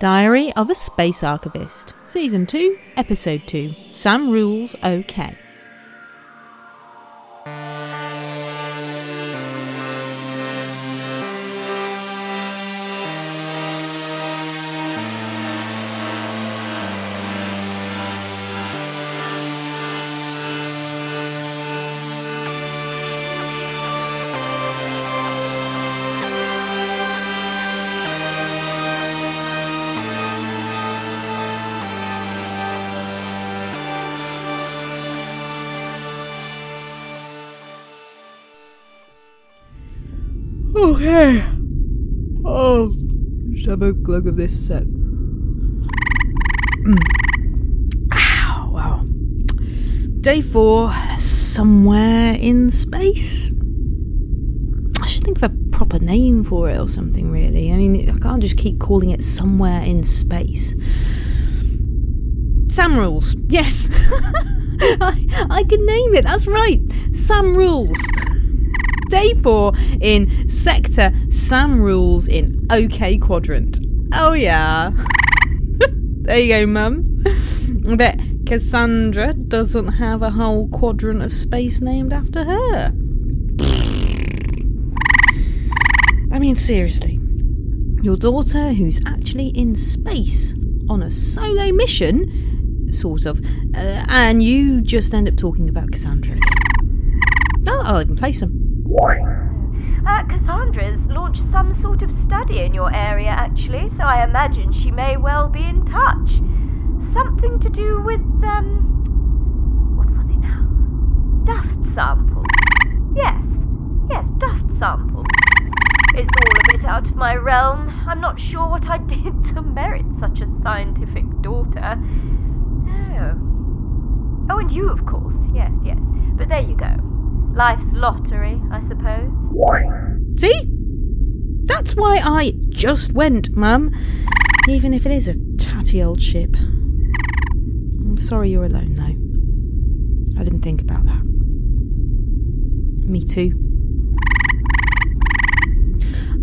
Diary of a Space Archivist, Season 2, Episode 2 Sam Rules OK. Okay. Oh, just have a glug of this a sec. Mm. Ow, wow. Day four, somewhere in space. I should think of a proper name for it or something, really. I mean, I can't just keep calling it somewhere in space. Sam Rules, yes. I, I can name it, that's right. Sam Rules. Day four in Sector Sam Rules in OK Quadrant. Oh, yeah. there you go, Mum. I bet Cassandra doesn't have a whole quadrant of space named after her. I mean, seriously. Your daughter, who's actually in space on a solo mission, sort of, uh, and you just end up talking about Cassandra again. Oh, I'll even place them. Uh, Cassandra's launched some sort of study in your area, actually, so I imagine she may well be in touch. Something to do with, um. What was it now? Dust samples. Yes, yes, dust samples. It's all a bit out of my realm. I'm not sure what I did to merit such a scientific daughter. Oh. Oh, and you, of course. Yes, yes. But there you go. Life's lottery, I suppose. See? That's why I just went, Mum. Even if it is a tatty old ship. I'm sorry you're alone, though. I didn't think about that. Me too.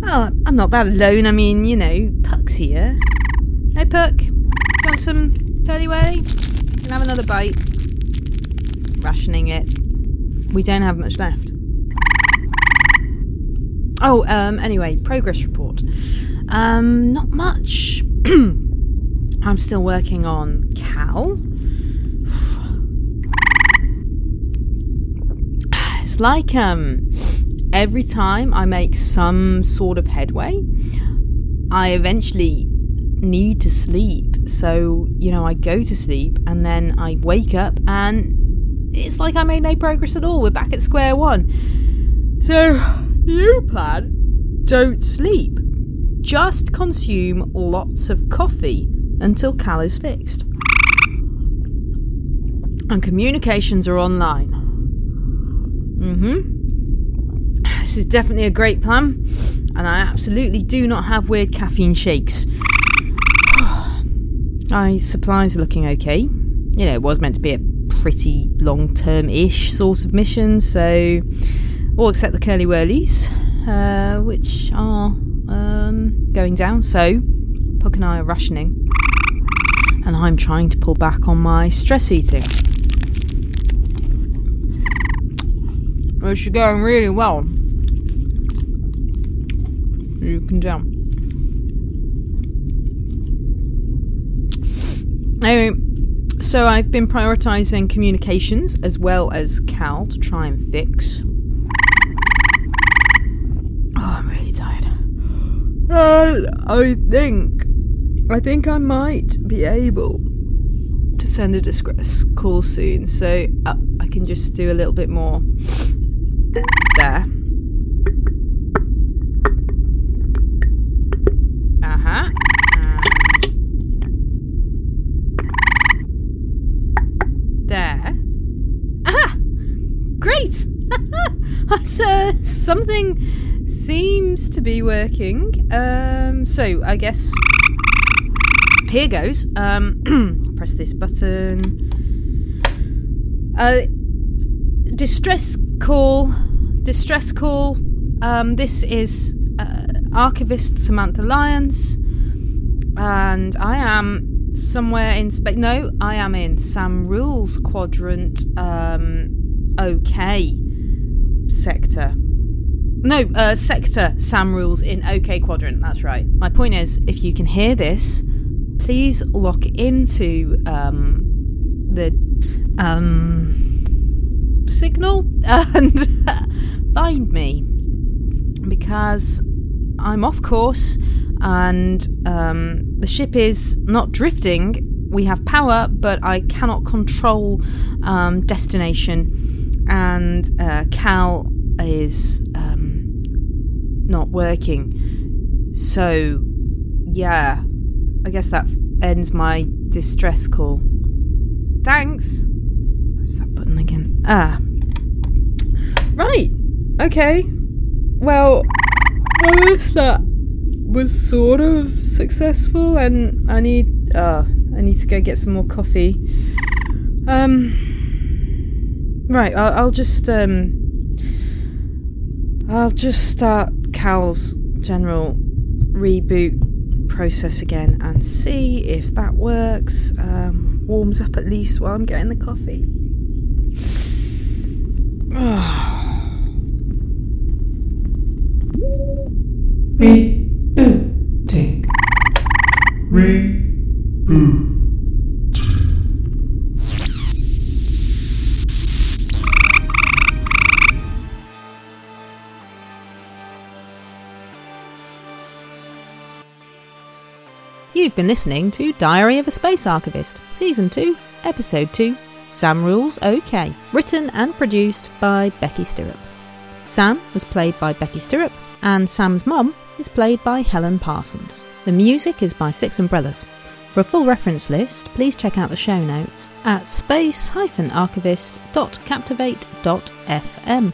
Oh, I'm not that alone. I mean, you know, Puck's here. Hey, Puck. Want some curly wurly? Can have another bite. Rationing it. We don't have much left. Oh, um, anyway, progress report. Um, not much. I'm still working on Cal. It's like um every time I make some sort of headway, I eventually need to sleep. So, you know, I go to sleep and then I wake up and it's like I made no progress at all. We're back at square one. So, you plan don't sleep. Just consume lots of coffee until Cal is fixed. And communications are online. Mm hmm. This is definitely a great plan, and I absolutely do not have weird caffeine shakes. Supplies are looking okay. You know, it was meant to be a pretty long term ish sort of mission, so all except the curly wurlies, uh, which are um, going down. So Puck and I are rationing, and I'm trying to pull back on my stress eating. Which is going really well. You can tell. Anyway, so I've been prioritizing communications as well as Cal to try and fix. Oh, I'm really tired. And I think, I think I might be able to send a distress call soon, so uh, I can just do a little bit more there. Uh huh. there. Aha! Great! so something seems to be working. Um, so I guess here goes. Um, press this button. Uh, distress call. Distress call. Um, this is uh, archivist Samantha Lyons. and I am somewhere in space. No, I am in Sam Rules quadrant. Um, okay, sector. No, uh, sector Sam rules in OK quadrant. That's right. My point is, if you can hear this, please lock into um, the um, signal and find me because I'm off course and um, the ship is not drifting. We have power, but I cannot control um, destination, and uh, Cal is um, not working. So, yeah, I guess that ends my distress call. Thanks. Where's that button again? Ah. Right. Okay. Well, guess that was sort of successful, and I need uh, I need to go get some more coffee. Um. Right. I'll, I'll just um. I'll just start Cal's general reboot process again and see if that works. Um, warms up at least while I'm getting the coffee. Rebooting. Reboot. You've been listening to Diary of a Space Archivist, Season 2, Episode 2, Sam Rules OK, written and produced by Becky Stirrup. Sam was played by Becky Stirrup, and Sam's mum is played by Helen Parsons. The music is by Six Umbrellas. For a full reference list, please check out the show notes at space-archivist.captivate.fm.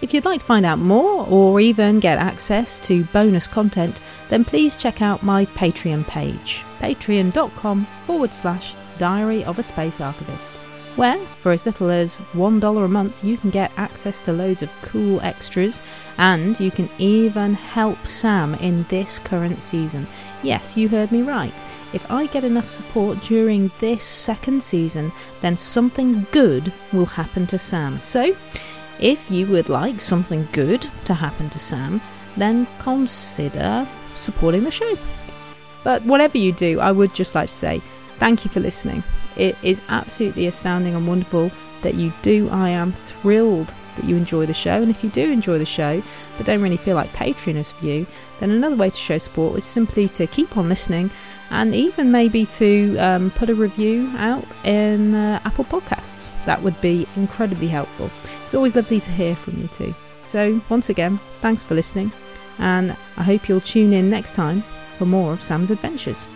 If you'd like to find out more or even get access to bonus content, then please check out my Patreon page, patreon.com forward slash diary of a space archivist, where for as little as $1 a month you can get access to loads of cool extras and you can even help Sam in this current season. Yes, you heard me right. If I get enough support during this second season, then something good will happen to Sam. So, if you would like something good to happen to Sam, then consider supporting the show. But whatever you do, I would just like to say thank you for listening. It is absolutely astounding and wonderful that you do. I am thrilled that you enjoy the show. And if you do enjoy the show, but don't really feel like Patreon is for you, then another way to show support is simply to keep on listening and even maybe to um, put a review out in uh, Apple Podcasts. That would be incredibly helpful. It's always lovely to hear from you too. So, once again, thanks for listening, and I hope you'll tune in next time for more of Sam's adventures.